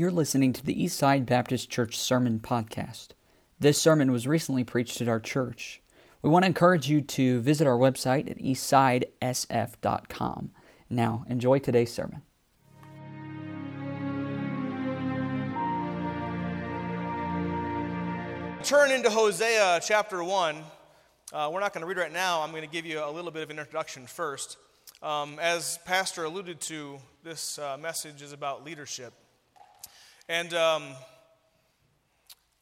You're listening to the Eastside Baptist Church Sermon Podcast. This sermon was recently preached at our church. We want to encourage you to visit our website at eastsidesf.com. Now, enjoy today's sermon. Turn into Hosea chapter 1. Uh, we're not going to read right now. I'm going to give you a little bit of an introduction first. Um, as Pastor alluded to, this uh, message is about leadership. And, um,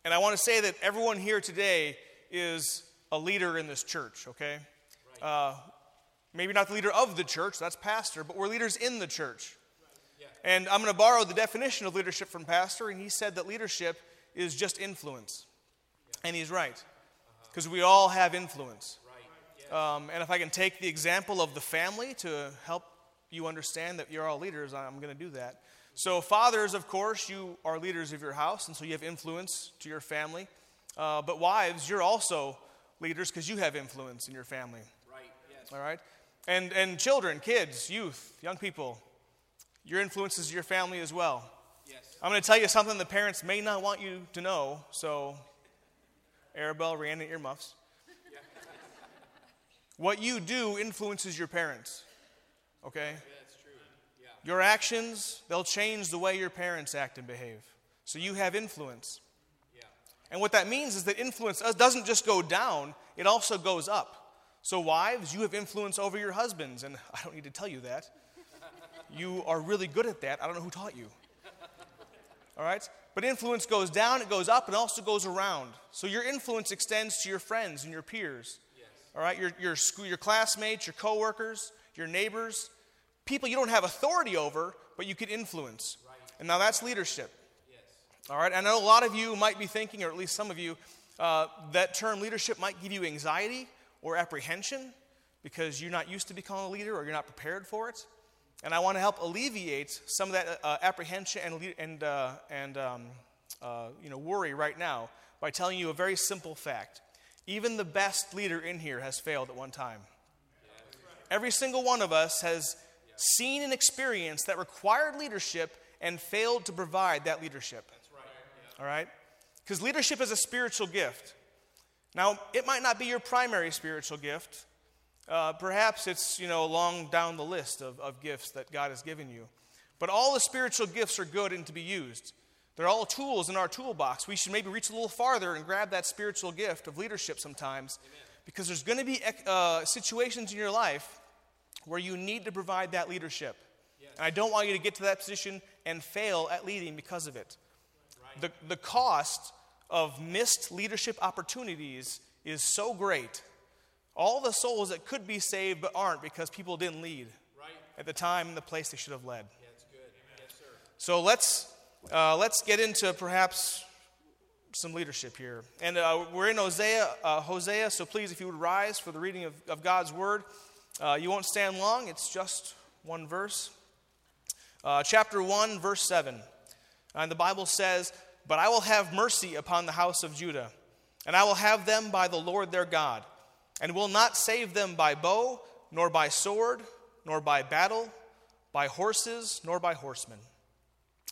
and I want to say that everyone here today is a leader in this church, okay? Uh, maybe not the leader of the church, that's pastor, but we're leaders in the church. And I'm going to borrow the definition of leadership from pastor, and he said that leadership is just influence. And he's right, because we all have influence. Um, and if I can take the example of the family to help you understand that you're all leaders, I'm going to do that. So, fathers, of course, you are leaders of your house, and so you have influence to your family. Uh, but wives, you're also leaders because you have influence in your family. Right, yes. All right? And, and children, kids, youth, young people, your influence is your family as well. Yes. I'm going to tell you something the parents may not want you to know, so, Arabelle, Rhiannon, earmuffs. What you do influences your parents. Okay? Yeah. Your actions, they'll change the way your parents act and behave. So you have influence. Yeah. And what that means is that influence doesn't just go down, it also goes up. So, wives, you have influence over your husbands. And I don't need to tell you that. You are really good at that. I don't know who taught you. All right? But influence goes down, it goes up, and also goes around. So your influence extends to your friends and your peers. All right? Your, your, school, your classmates, your coworkers, your neighbors, people you don't have authority over, but you can influence. And now that's leadership. All right? I know a lot of you might be thinking, or at least some of you, uh, that term leadership might give you anxiety or apprehension because you're not used to becoming a leader or you're not prepared for it. And I want to help alleviate some of that uh, apprehension and, and, uh, and um, uh, you know, worry right now by telling you a very simple fact. Even the best leader in here has failed at one time. Every single one of us has seen an experience that required leadership and failed to provide that leadership. All right? Because leadership is a spiritual gift. Now, it might not be your primary spiritual gift. Uh, perhaps it's, you know, along down the list of, of gifts that God has given you. But all the spiritual gifts are good and to be used. They're all tools in our toolbox. We should maybe reach a little farther and grab that spiritual gift of leadership sometimes because there's going to be uh, situations in your life where you need to provide that leadership. And I don't want you to get to that position and fail at leading because of it. The, the cost of missed leadership opportunities is so great. All the souls that could be saved but aren't because people didn't lead Right. at the time and the place they should have led. Yeah, that's good. Yes, sir. So let's, uh, let's get into perhaps some leadership here. And uh, we're in Hosea, uh, Hosea, so please, if you would rise for the reading of, of God's word. Uh, you won't stand long, it's just one verse. Uh, chapter 1, verse 7. And the Bible says, But I will have mercy upon the house of Judah, and I will have them by the Lord their God, and will not save them by bow, nor by sword, nor by battle, by horses, nor by horsemen.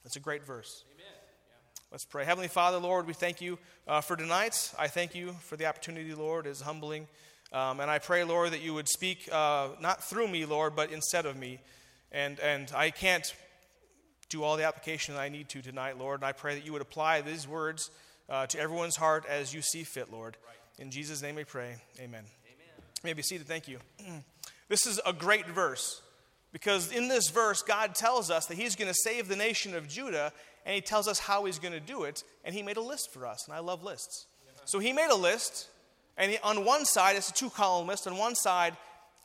That's a great verse. Let's pray. Heavenly Father, Lord, we thank you uh, for tonight. I thank you for the opportunity, Lord. It's humbling. Um, and I pray, Lord, that you would speak uh, not through me, Lord, but instead of me. And, and I can't do all the application that I need to tonight, Lord. And I pray that you would apply these words uh, to everyone's heart as you see fit, Lord. In Jesus' name we pray. Amen. Amen. You may be seated. Thank you. this is a great verse because in this verse, God tells us that He's going to save the nation of Judah, and He tells us how He's going to do it. And He made a list for us, and I love lists. So He made a list, and on one side, it's a two column list. On one side,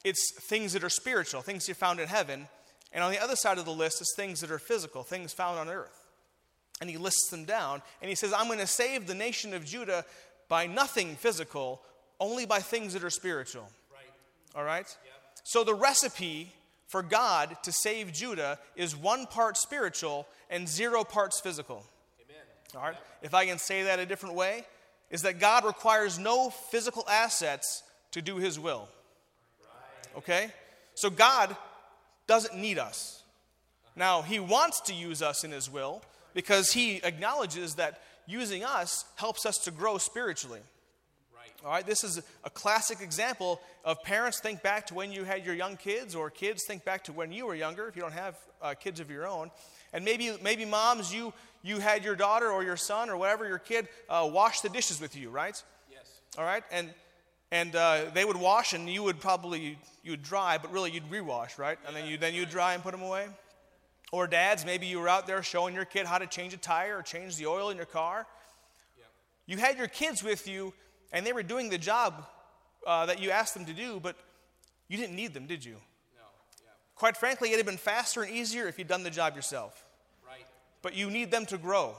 it's things that are spiritual, things you found in heaven. And on the other side of the list is things that are physical, things found on earth. And he lists them down, and he says, I'm going to save the nation of Judah by nothing physical, only by things that are spiritual. Right. All right? Yep. So the recipe for God to save Judah is one part spiritual and zero parts physical. Amen. All right? If I can say that a different way, is that God requires no physical assets to do his will. Okay? So God doesn't need us. Now, he wants to use us in his will, because he acknowledges that using us helps us to grow spiritually. Right. All right, this is a classic example of parents think back to when you had your young kids, or kids think back to when you were younger, if you don't have uh, kids of your own. And maybe, maybe moms, you, you had your daughter or your son or whatever, your kid, uh, wash the dishes with you, right? Yes. All right, and, and uh, they would wash and you would probably, you would dry, but really you'd rewash, right? And then you then you'd dry and put them away. Or dads, maybe you were out there showing your kid how to change a tire or change the oil in your car. You had your kids with you, and they were doing the job uh, that you asked them to do, but you didn't need them, did you? No. Yeah. Quite frankly, it'd have been faster and easier if you'd done the job yourself. But you need them to grow.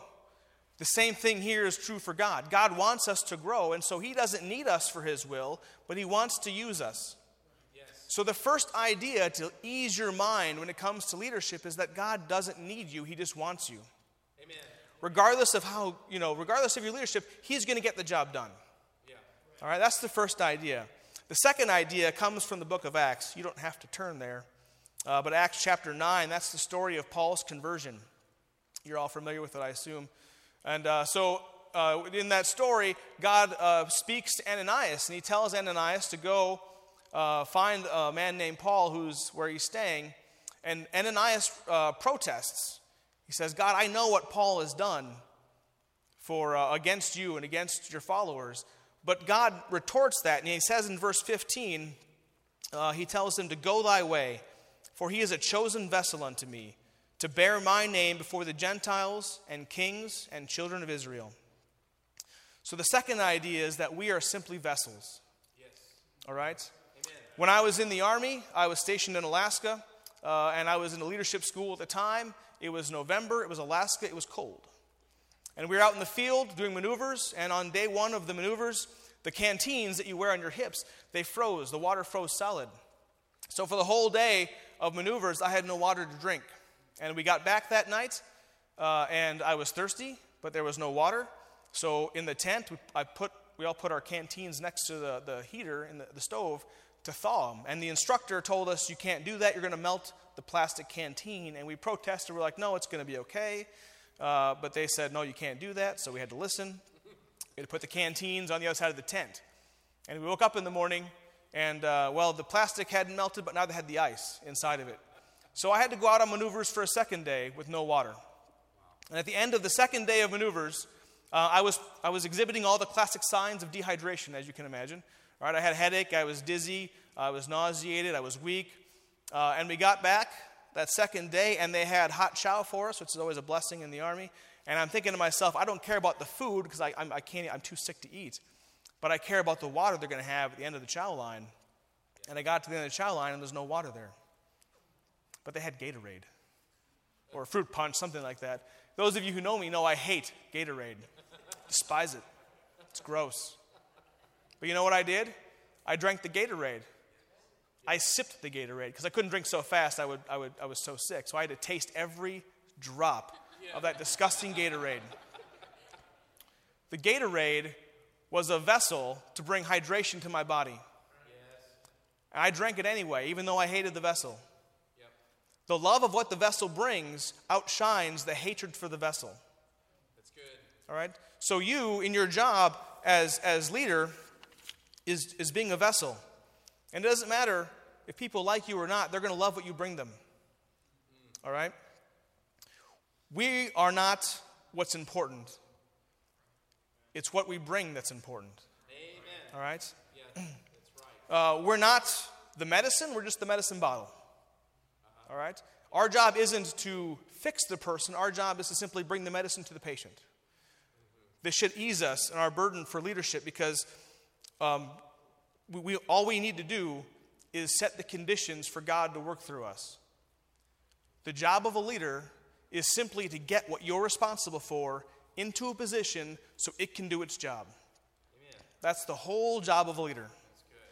The same thing here is true for God. God wants us to grow, and so He doesn't need us for His will, but He wants to use us. Yes. So, the first idea to ease your mind when it comes to leadership is that God doesn't need you, He just wants you. Amen. Regardless of how, you know, regardless of your leadership, He's going to get the job done. Yeah. All right, that's the first idea. The second idea comes from the book of Acts. You don't have to turn there, uh, but Acts chapter 9, that's the story of Paul's conversion. You're all familiar with it, I assume. And uh, so, uh, in that story, God uh, speaks to Ananias, and he tells Ananias to go uh, find a man named Paul who's where he's staying. And Ananias uh, protests. He says, God, I know what Paul has done for uh, against you and against your followers. But God retorts that, and he says in verse 15, uh, he tells him to go thy way, for he is a chosen vessel unto me, to bear my name before the Gentiles and kings and children of Israel. So the second idea is that we are simply vessels. Yes. All right? Amen. When I was in the Army, I was stationed in Alaska, uh, and I was in a leadership school at the time. It was November, it was Alaska, it was cold. And we were out in the field doing maneuvers, and on day one of the maneuvers, the canteens that you wear on your hips, they froze. The water froze solid. So for the whole day of maneuvers, I had no water to drink. And we got back that night, uh, and I was thirsty, but there was no water. So in the tent, I put, we all put our canteens next to the, the heater in the, the stove to thaw them. And the instructor told us, You can't do that, you're going to melt the plastic canteen. And we protested, we're like, No, it's going to be okay. Uh, but they said, No, you can't do that. So we had to listen. We had to put the canteens on the other side of the tent. And we woke up in the morning, and uh, well, the plastic hadn't melted, but now they had the ice inside of it. So I had to go out on maneuvers for a second day with no water. And at the end of the second day of maneuvers, uh, I, was, I was exhibiting all the classic signs of dehydration, as you can imagine. Right, I had a headache, I was dizzy, I was nauseated, I was weak. Uh, and we got back that second day, and they had hot chow for us, which is always a blessing in the Army. And I'm thinking to myself, I don't care about the food because I, I'm, I can't, I'm too sick to eat. But I care about the water they're going to have at the end of the chow line. And I got to the end of the chow line, and there's no water there. But they had Gatorade or fruit punch, something like that. Those of you who know me know I hate Gatorade, despise it. It's gross. But you know what I did? I drank the Gatorade. I sipped the Gatorade because I couldn't drink so fast. I, would, I, would, I was so sick. So I had to taste every drop of that disgusting Gatorade. The Gatorade was a vessel to bring hydration to my body. And I drank it anyway, even though I hated the vessel. The love of what the vessel brings outshines the hatred for the vessel. That's good. All right? So, you, in your job as, as leader, is, is being a vessel. And it doesn't matter if people like you or not, they're going to love what you bring them. All right? We are not what's important, it's what we bring that's important. Amen. All right? That's right. Uh, we're not the medicine, we're just the medicine bottle. All right? Our job isn't to fix the person, our job is to simply bring the medicine to the patient. This should ease us in our burden for leadership because um, we, we, all we need to do is set the conditions for God to work through us. The job of a leader is simply to get what you're responsible for into a position so it can do its job. That's the whole job of a leader.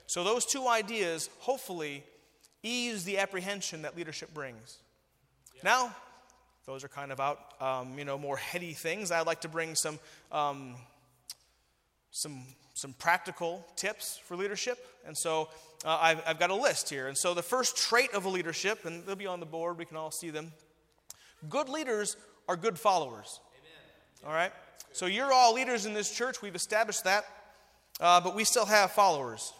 So, those two ideas hopefully ease the apprehension that leadership brings. Now, those are kind of out, um, you know, more heady things. I'd like to bring some, um, some, some practical tips for leadership. And so uh, I've, I've got a list here. And so the first trait of a leadership, and they'll be on the board, we can all see them. Good leaders are good followers. Amen. All right? So you're all leaders in this church. We've established that. Uh, but we still have followers.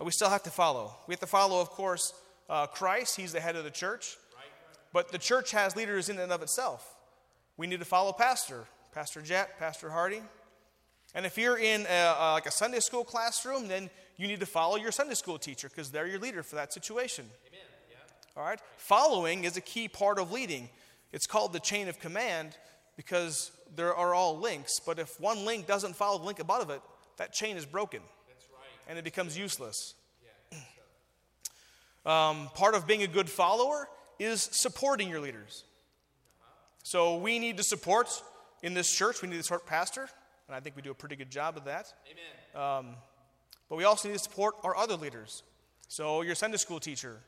We still have to follow. We have to follow, of course, uh, Christ. He's the head of the church. But the church has leaders in and of itself. We need to follow Pastor, Pastor Jet, Pastor Hardy. And if you're in a, a, like a Sunday school classroom, then you need to follow your Sunday school teacher because they're your leader for that situation. Amen. Yeah. All right? Following is a key part of leading. It's called the chain of command because there are all links. But if one link doesn't follow the link above it, that chain is broken. And it becomes useless. Um, part of being a good follower is supporting your leaders. So we need to support in this church, we need to support pastor, and I think we do a pretty good job of that. Amen. Um, but we also need to support our other leaders. So your Sunday school teacher,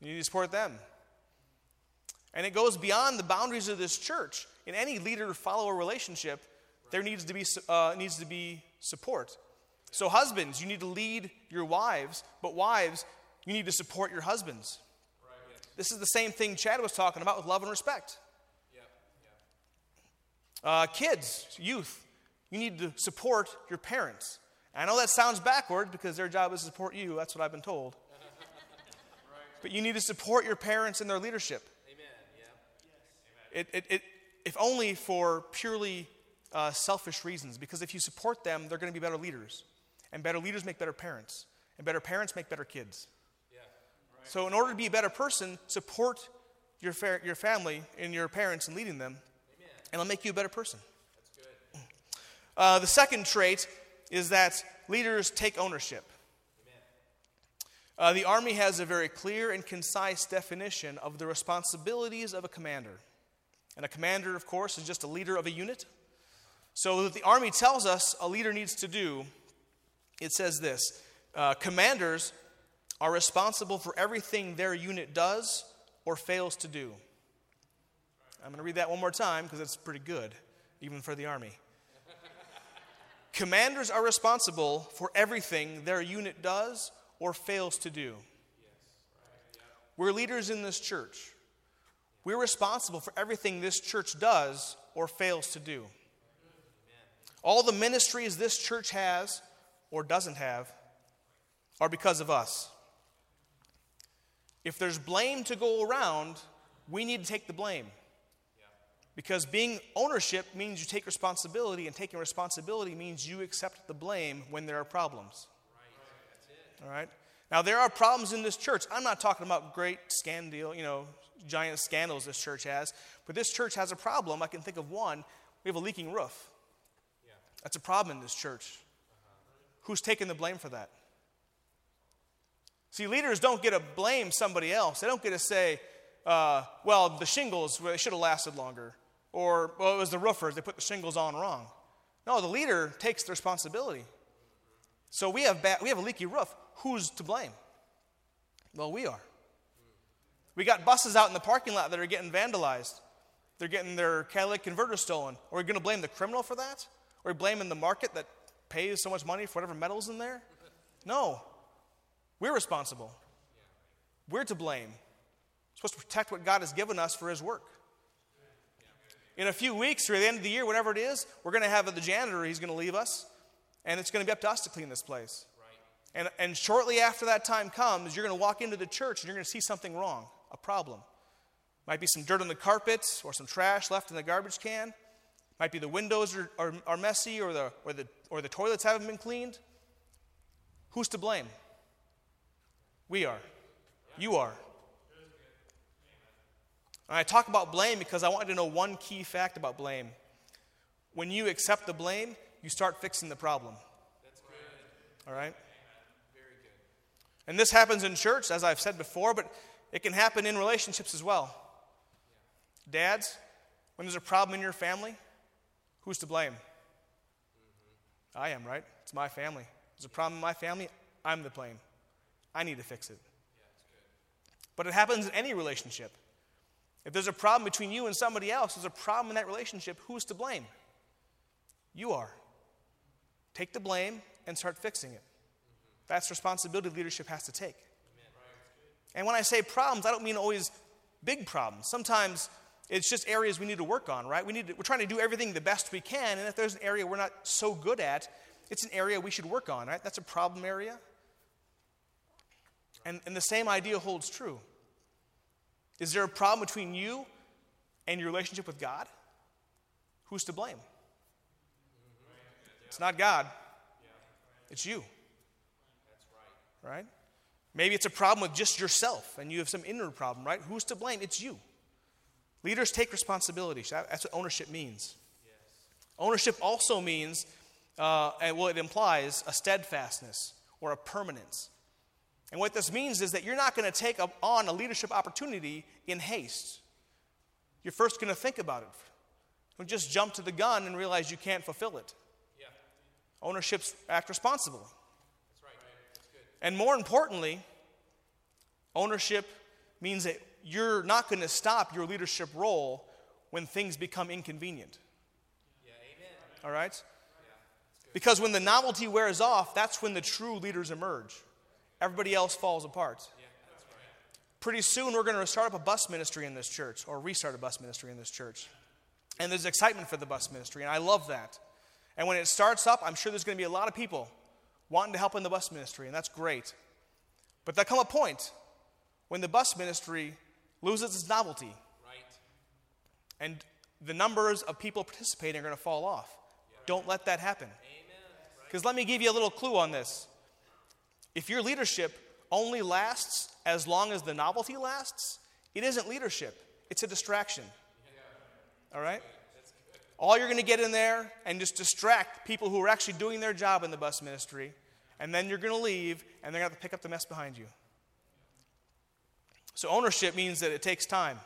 you need to support them. And it goes beyond the boundaries of this church. In any leader follower relationship, there needs to be, uh, needs to be support. So, husbands, you need to lead your wives, but wives, you need to support your husbands. This is the same thing Chad was talking about with love and respect. Uh, kids, youth, you need to support your parents. I know that sounds backward because their job is to support you. That's what I've been told. right. But you need to support your parents in their leadership. Amen. Yeah. It, it, it, if only for purely uh, selfish reasons, because if you support them, they're going to be better leaders. And better leaders make better parents. And better parents make better kids. So, in order to be a better person, support your, fa- your family and your parents in leading them, Amen. and it'll make you a better person. Uh, the second trait is that leaders take ownership. Uh, the Army has a very clear and concise definition of the responsibilities of a commander. And a commander, of course, is just a leader of a unit. So, what the Army tells us a leader needs to do, it says this uh, Commanders are responsible for everything their unit does or fails to do. I'm going to read that one more time because it's pretty good, even for the Army. Commanders are responsible for everything their unit does or fails to do. We're leaders in this church. We're responsible for everything this church does or fails to do. All the ministries this church has or doesn't have are because of us. If there's blame to go around, we need to take the blame. Because being ownership means you take responsibility, and taking responsibility means you accept the blame when there are problems. Right. All right? Now, there are problems in this church. I'm not talking about great scandal, you know, giant scandals this church has, but this church has a problem. I can think of one. We have a leaking roof. Yeah. That's a problem in this church. Who's taking the blame for that? See, leaders don't get to blame somebody else. They don't get to say, uh, well, the shingles, should have lasted longer. Or, well, it was the roofers, they put the shingles on wrong. No, the leader takes the responsibility. So we have, we have a leaky roof. Who's to blame? Well, we are. We got buses out in the parking lot that are getting vandalized. They're getting their catalytic converter stolen. Are we going to blame the criminal for that? Are we blaming the market that pays so much money for whatever metal's in there? No. We're responsible. We're to blame. We're supposed to protect what God has given us for His work. In a few weeks or at the end of the year, whatever it is, we're going to have the janitor, he's going to leave us, and it's going to be up to us to clean this place. And, and shortly after that time comes, you're going to walk into the church and you're going to see something wrong, a problem. Might be some dirt on the carpet or some trash left in the garbage can. Might be the windows are, are, are messy or the, or, the, or the toilets haven't been cleaned. Who's to blame? We are. You are. And I talk about blame because I want you to know one key fact about blame. When you accept the blame, you start fixing the problem. That's good. All right? Very good. And this happens in church, as I've said before, but it can happen in relationships as well. Dads, when there's a problem in your family, who's to blame? Mm-hmm. I am, right? It's my family. There's a problem in my family, I'm the blame. I need to fix it. But it happens in any relationship. If there's a problem between you and somebody else, there's a problem in that relationship, who's to blame? You are. Take the blame and start fixing it. That's responsibility leadership has to take. And when I say problems, I don't mean always big problems. Sometimes It's just areas we need to work on, right? We need to, we're trying to do everything the best we can, and if there's an area we're not so good at, it's an area we should work on, right? That's a problem area. And, and the same idea holds true. Is there a problem between you and your relationship with God? Who's to blame? It's not God, it's you. Right? Maybe it's a problem with just yourself and you have some inner problem, right? Who's to blame? It's you. Leaders take responsibility. That's what ownership means. Yes. Ownership also means, uh, and well, it implies a steadfastness or a permanence. And what this means is that you're not going to take on a leadership opportunity in haste. You're first going to think about it. Don't just jump to the gun and realize you can't fulfill it. Yeah. Ownership's act responsible. That's right. That's good. And more importantly, ownership means that you're not going to stop your leadership role when things become inconvenient. Yeah, amen. All right? Yeah, because when the novelty wears off, that's when the true leaders emerge. Everybody else falls apart. Yeah, right. Pretty soon, we're going to start up a bus ministry in this church, or restart a bus ministry in this church. And there's excitement for the bus ministry, and I love that. And when it starts up, I'm sure there's going to be a lot of people wanting to help in the bus ministry, and that's great. But there come a point when the bus ministry loses its novelty. Right. And the numbers of people participating are going to fall off. Yeah. Don't let that happen. Because let me give you a little clue on this. If your leadership only lasts as long as the novelty lasts, it isn't leadership, it's a distraction. All right? All you're going to get in there and just distract people who are actually doing their job in the bus ministry, and then you're going to leave and they're going to have to pick up the mess behind you. So, ownership means that it takes time,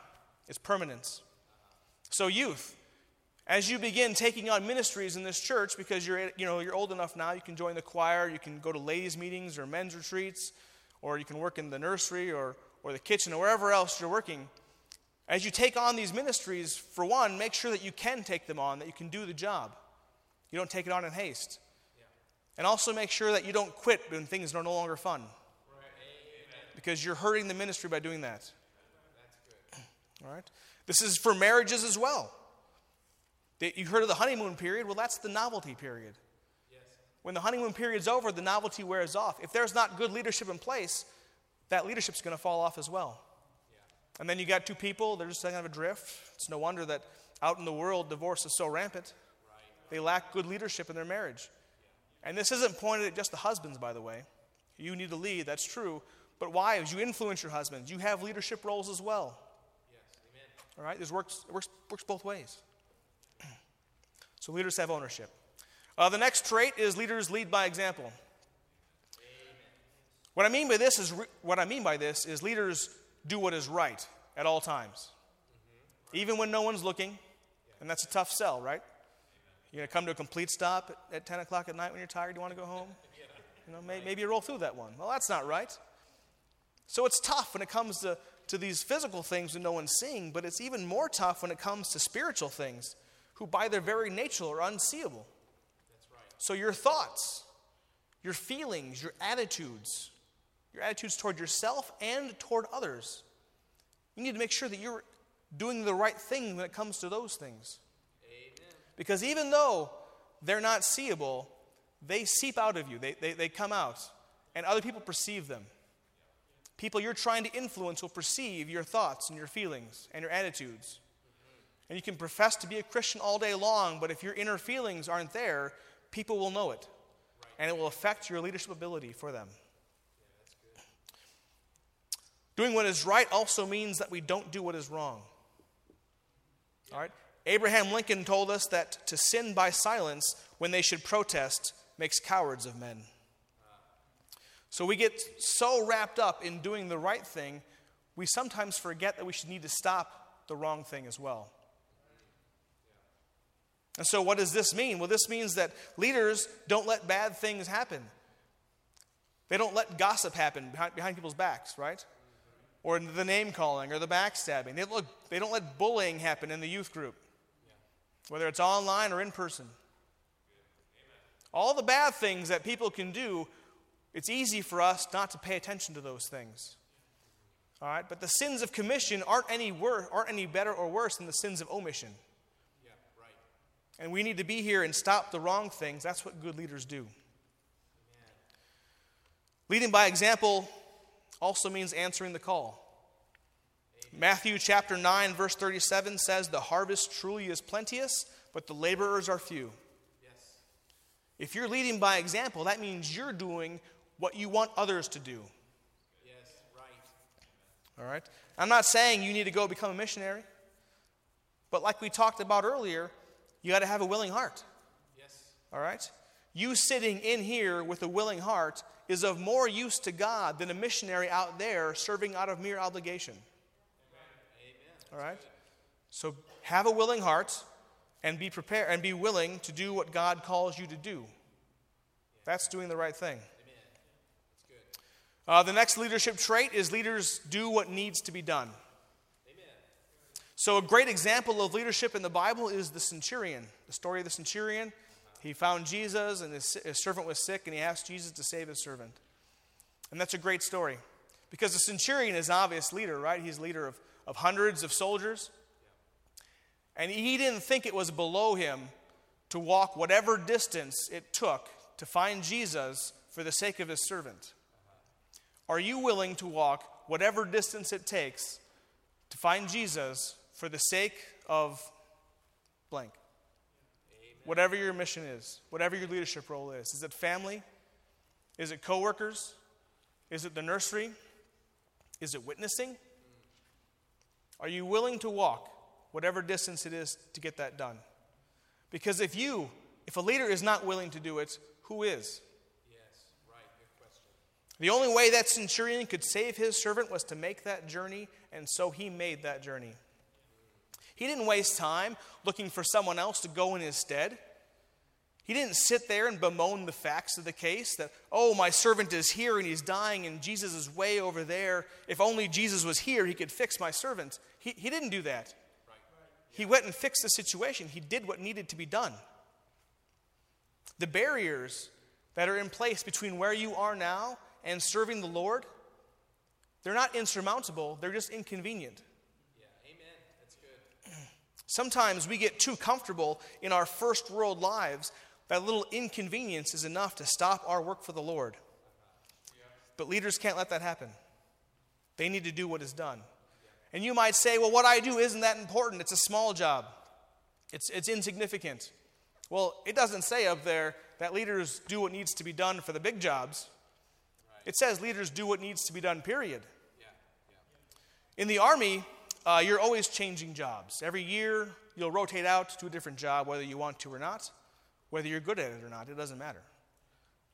it's permanence. So, youth, as you begin taking on ministries in this church, because you're, you know, you're old enough now, you can join the choir, you can go to ladies' meetings or men's retreats, or you can work in the nursery or, or the kitchen or wherever else you're working. As you take on these ministries, for one, make sure that you can take them on, that you can do the job. You don't take it on in haste. Yeah. And also make sure that you don't quit when things are no longer fun. Because you're hurting the ministry by doing that. All right? This is for marriages as well. You heard of the honeymoon period? Well, that's the novelty period. When the honeymoon period's over, the novelty wears off. If there's not good leadership in place, that leadership's going to fall off as well. Yeah. And then you got two people, they're just kind of adrift. It's no wonder that out in the world, divorce is so rampant. Right. They lack good leadership in their marriage. Yeah. And this isn't pointed at just the husbands, by the way. You need to lead, that's true. But wives, you influence your husbands. You have leadership roles as well. Yes. Amen. All right? This works, it works, works both ways. So leaders have ownership. Uh, the next trait is leaders lead by example. What I mean by this is re- what I mean by this is leaders do what is right at all times, mm-hmm. even when no one's looking, and that's a tough sell, right? You're going to come to a complete stop at, at 10 o'clock at night when you're tired. You want to go home. You know, may, maybe you roll through that one. Well, that's not right. So it's tough when it comes to, to these physical things when no one's seeing, but it's even more tough when it comes to spiritual things who by their very nature are unseeable. Right. So your thoughts, your feelings, your attitudes, your attitudes toward yourself and toward others, you need to make sure that you're doing the right thing when it comes to those things. Amen. Because even though they're not seeable, they seep out of you, they, they, they come out, and other people perceive them. People you're trying to influence will perceive your thoughts and your feelings and your attitudes. And you can profess to be a Christian all day long, but if your inner feelings aren't there, people will know it. And it will affect your leadership ability for them. Doing what is right also means that we don't do what is wrong. All right? Abraham Lincoln told us that to sin by silence when they should protest makes cowards of men. So we get so wrapped up in doing the right thing, we sometimes forget that we should need to stop the wrong thing as well. And so, what does this mean? Well, this means that leaders don't let bad things happen. They don't let gossip happen behind, behind people's backs, right? Or the name calling or the backstabbing. They, look, they don't let bullying happen in the youth group, whether it's online or in person. All the bad things that people can do, it's easy for us not to pay attention to those things. All right? But the sins of commission aren't any, wor- aren't any better or worse than the sins of omission. Yeah, right. And we need to be here and stop the wrong things. That's what good leaders do. Leading by example also means answering the call. Matthew chapter 9, verse 37 says, The harvest truly is plenteous, but the laborers are few. Yes. If you're leading by example, that means you're doing what you want others to do. Yes, right. All right? I'm not saying you need to go become a missionary, but like we talked about earlier, you got to have a willing heart. Yes. All right? You sitting in here with a willing heart is of more use to God than a missionary out there serving out of mere obligation. All right? So have a willing heart and be prepared and be willing to do what God calls you to do. That's doing the right thing. Uh, the next leadership trait is leaders do what needs to be done. Amen. So, a great example of leadership in the Bible is the centurion. The story of the centurion. He found Jesus, and his, his servant was sick, and he asked Jesus to save his servant. And that's a great story because the centurion is an obvious leader, right? He's leader of, of hundreds of soldiers. And he didn't think it was below him to walk whatever distance it took to find Jesus for the sake of his servant. Are you willing to walk whatever distance it takes to find Jesus for the sake of blank? Whatever your mission is, whatever your leadership role is. Is it family? Is it coworkers? Is it the nursery? Is it witnessing? Are you willing to walk whatever distance it is to get that done? Because if you, if a leader is not willing to do it, who is? Yes, right. Good question. The only way that centurion could save his servant was to make that journey, and so he made that journey. He didn't waste time looking for someone else to go in his stead. He didn't sit there and bemoan the facts of the case that, oh, my servant is here and he's dying and Jesus is way over there. If only Jesus was here, he could fix my servant. He, he didn't do that. He went and fixed the situation, he did what needed to be done. The barriers that are in place between where you are now and serving the Lord, they're not insurmountable, they're just inconvenient. Yeah, amen. That's good. Sometimes we get too comfortable in our first world lives that a little inconvenience is enough to stop our work for the Lord. But leaders can't let that happen. They need to do what is done. And you might say, well, what I do isn't that important. It's a small job, it's, it's insignificant. Well, it doesn't say up there that leaders do what needs to be done for the big jobs. It says leaders do what needs to be done, period. Yeah, yeah. In the Army, uh, you're always changing jobs. Every year, you'll rotate out to a different job, whether you want to or not, whether you're good at it or not, it doesn't matter.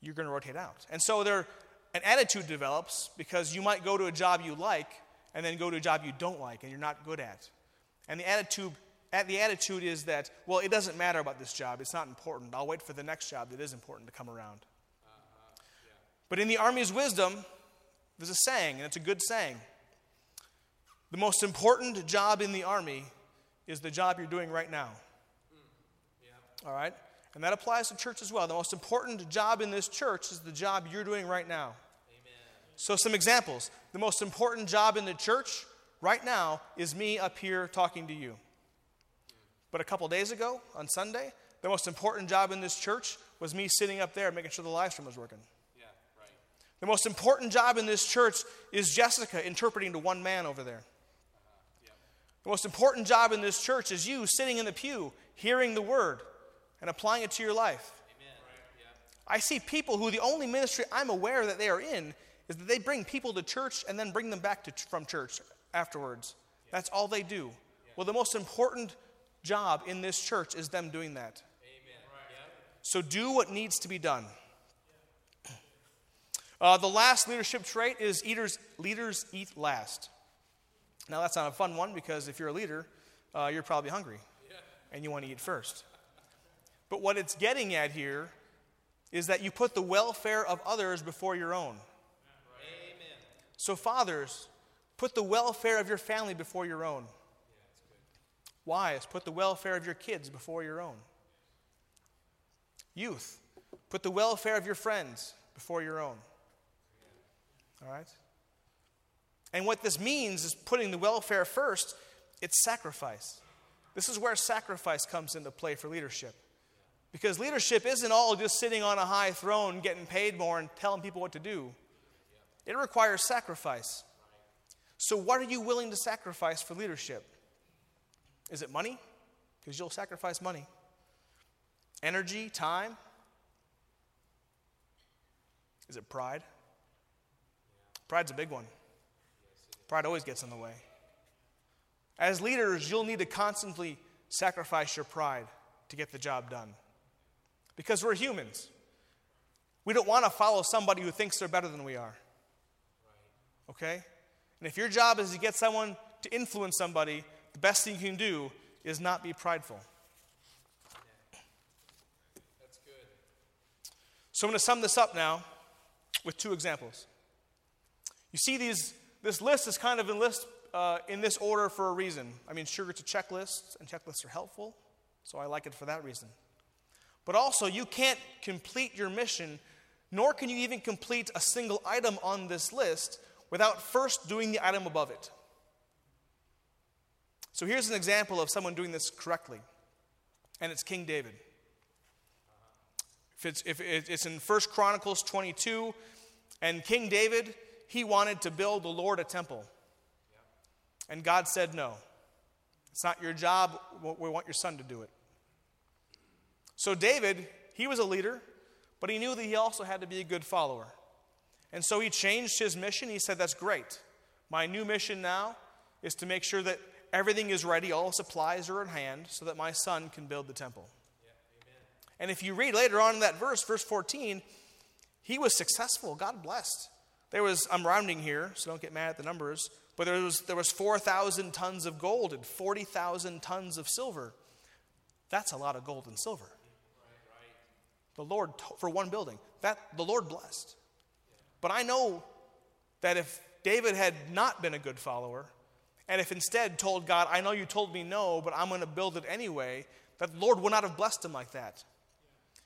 You're going to rotate out. And so there, an attitude develops because you might go to a job you like and then go to a job you don't like and you're not good at. And the attitude, at the attitude is that, well, it doesn't matter about this job. It's not important. I'll wait for the next job that is important to come around. But in the Army's wisdom, there's a saying, and it's a good saying. The most important job in the Army is the job you're doing right now. All right? And that applies to church as well. The most important job in this church is the job you're doing right now. So, some examples. The most important job in the church right now is me up here talking to you. But a couple days ago, on Sunday, the most important job in this church was me sitting up there making sure the live stream was working. The most important job in this church is Jessica interpreting to one man over there. The most important job in this church is you sitting in the pew, hearing the word, and applying it to your life. Amen. I see people who the only ministry I'm aware that they are in is that they bring people to church and then bring them back to, from church afterwards. That's all they do. Well, the most important job in this church is them doing that. Amen. So do what needs to be done. Uh, the last leadership trait is eaters, leaders eat last. Now, that's not a fun one because if you're a leader, uh, you're probably hungry and you want to eat first. But what it's getting at here is that you put the welfare of others before your own. Amen. So, fathers, put the welfare of your family before your own. Wives, put the welfare of your kids before your own. Youth, put the welfare of your friends before your own. All right? And what this means is putting the welfare first, it's sacrifice. This is where sacrifice comes into play for leadership. Because leadership isn't all just sitting on a high throne, getting paid more, and telling people what to do. It requires sacrifice. So, what are you willing to sacrifice for leadership? Is it money? Because you'll sacrifice money. Energy, time? Is it pride? Pride's a big one. Pride always gets in the way. As leaders, you'll need to constantly sacrifice your pride to get the job done. Because we're humans. We don't want to follow somebody who thinks they're better than we are. Okay? And if your job is to get someone to influence somebody, the best thing you can do is not be prideful. That's good. So I'm going to sum this up now with two examples. You see, these, this list is kind of in, list, uh, in this order for a reason. I mean, sure, it's a checklist, and checklists are helpful, so I like it for that reason. But also, you can't complete your mission, nor can you even complete a single item on this list without first doing the item above it. So here's an example of someone doing this correctly, and it's King David. If it's, if it's in 1 Chronicles 22, and King David, he wanted to build the Lord a temple. And God said, No. It's not your job. We want your son to do it. So, David, he was a leader, but he knew that he also had to be a good follower. And so he changed his mission. He said, That's great. My new mission now is to make sure that everything is ready, all supplies are in hand, so that my son can build the temple. and if you read later on in that verse, verse 14, he was successful. God blessed. There was, I'm rounding here, so don't get mad at the numbers, but there was, there was 4,000 tons of gold and 40,000 tons of silver. That's a lot of gold and silver. The Lord, for one building, that the Lord blessed. But I know that if David had not been a good follower, and if instead told God, I know you told me no, but I'm going to build it anyway, that the Lord would not have blessed him like that.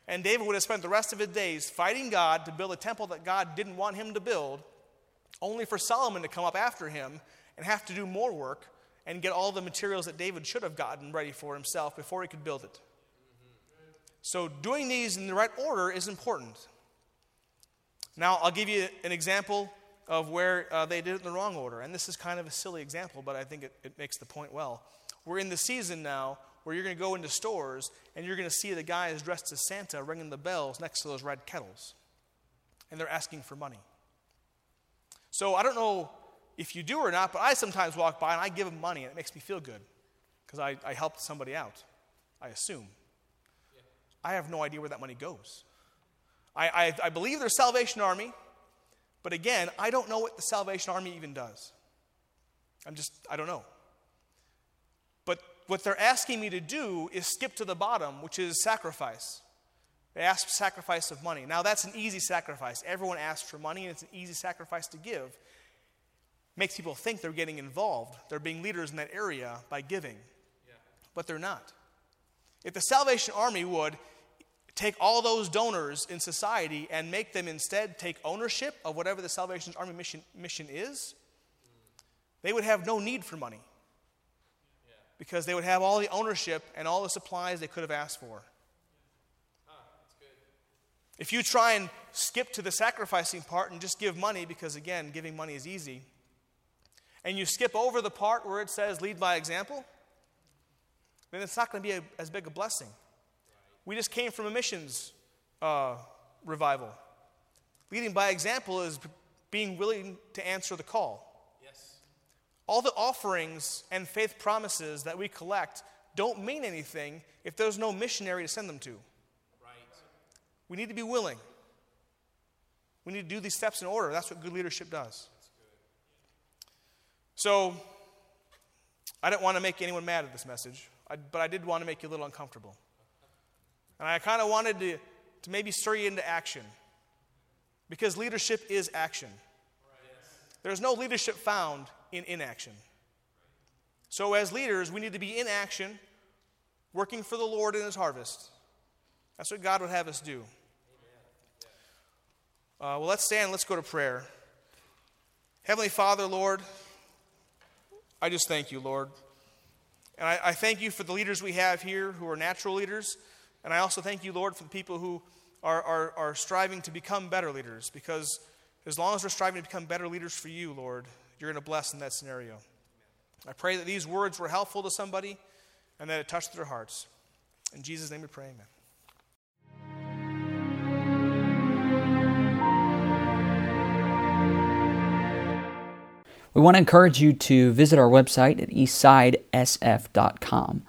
And David would have spent the rest of his days fighting God to build a temple that God didn't want him to build, only for Solomon to come up after him and have to do more work and get all the materials that David should have gotten ready for himself before he could build it. So, doing these in the right order is important. Now, I'll give you an example of where uh, they did it in the wrong order. And this is kind of a silly example, but I think it, it makes the point well. We're in the season now where you're going to go into stores and you're going to see the guys dressed as Santa ringing the bells next to those red kettles. And they're asking for money. So I don't know if you do or not, but I sometimes walk by and I give them money and it makes me feel good because I, I helped somebody out, I assume. Yeah. I have no idea where that money goes. I, I, I believe there's Salvation Army, but again, I don't know what the Salvation Army even does. I'm just, I don't know. What they're asking me to do is skip to the bottom, which is sacrifice. They ask sacrifice of money. Now, that's an easy sacrifice. Everyone asks for money, and it's an easy sacrifice to give. Makes people think they're getting involved. They're being leaders in that area by giving. Yeah. But they're not. If the Salvation Army would, take all those donors in society and make them instead take ownership of whatever the Salvation Army mission, mission is, they would have no need for money. Because they would have all the ownership and all the supplies they could have asked for. If you try and skip to the sacrificing part and just give money, because again, giving money is easy, and you skip over the part where it says lead by example, then it's not going to be a, as big a blessing. We just came from a missions uh, revival. Leading by example is being willing to answer the call. All the offerings and faith promises that we collect don't mean anything if there's no missionary to send them to. Right. We need to be willing. We need to do these steps in order. That's what good leadership does. So, I didn't want to make anyone mad at this message, but I did want to make you a little uncomfortable. And I kind of wanted to, to maybe stir you into action. Because leadership is action. There's no leadership found in inaction. So, as leaders, we need to be in action, working for the Lord in His harvest. That's what God would have us do. Uh, well, let's stand, let's go to prayer. Heavenly Father, Lord, I just thank you, Lord. And I, I, thank you for the leaders we have here who are natural leaders. And I also thank you, Lord, for the people who are, are, are striving to become better leaders. Because as long as we're striving to become better leaders for you, Lord, you're going to bless in that scenario. I pray that these words were helpful to somebody and that it touched their hearts. In Jesus' name we pray, amen. We want to encourage you to visit our website at eastsidesf.com.